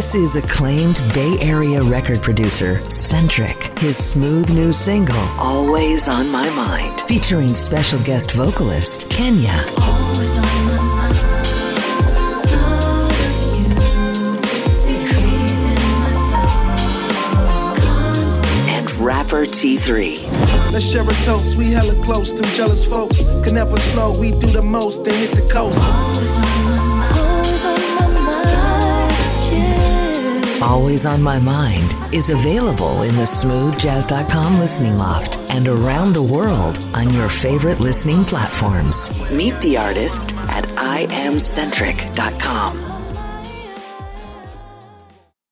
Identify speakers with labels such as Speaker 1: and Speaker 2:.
Speaker 1: This is acclaimed Bay Area record producer Centric. His smooth new single, Always on My Mind, featuring special guest vocalist Kenya. And rapper T3.
Speaker 2: Let's share a toast, we hella close, them jealous folks. Can never slow, we do the most, then hit the coast.
Speaker 1: Always on My Mind is available in the smoothjazz.com listening loft and around the world on your favorite listening platforms. Meet the artist at iamcentric.com.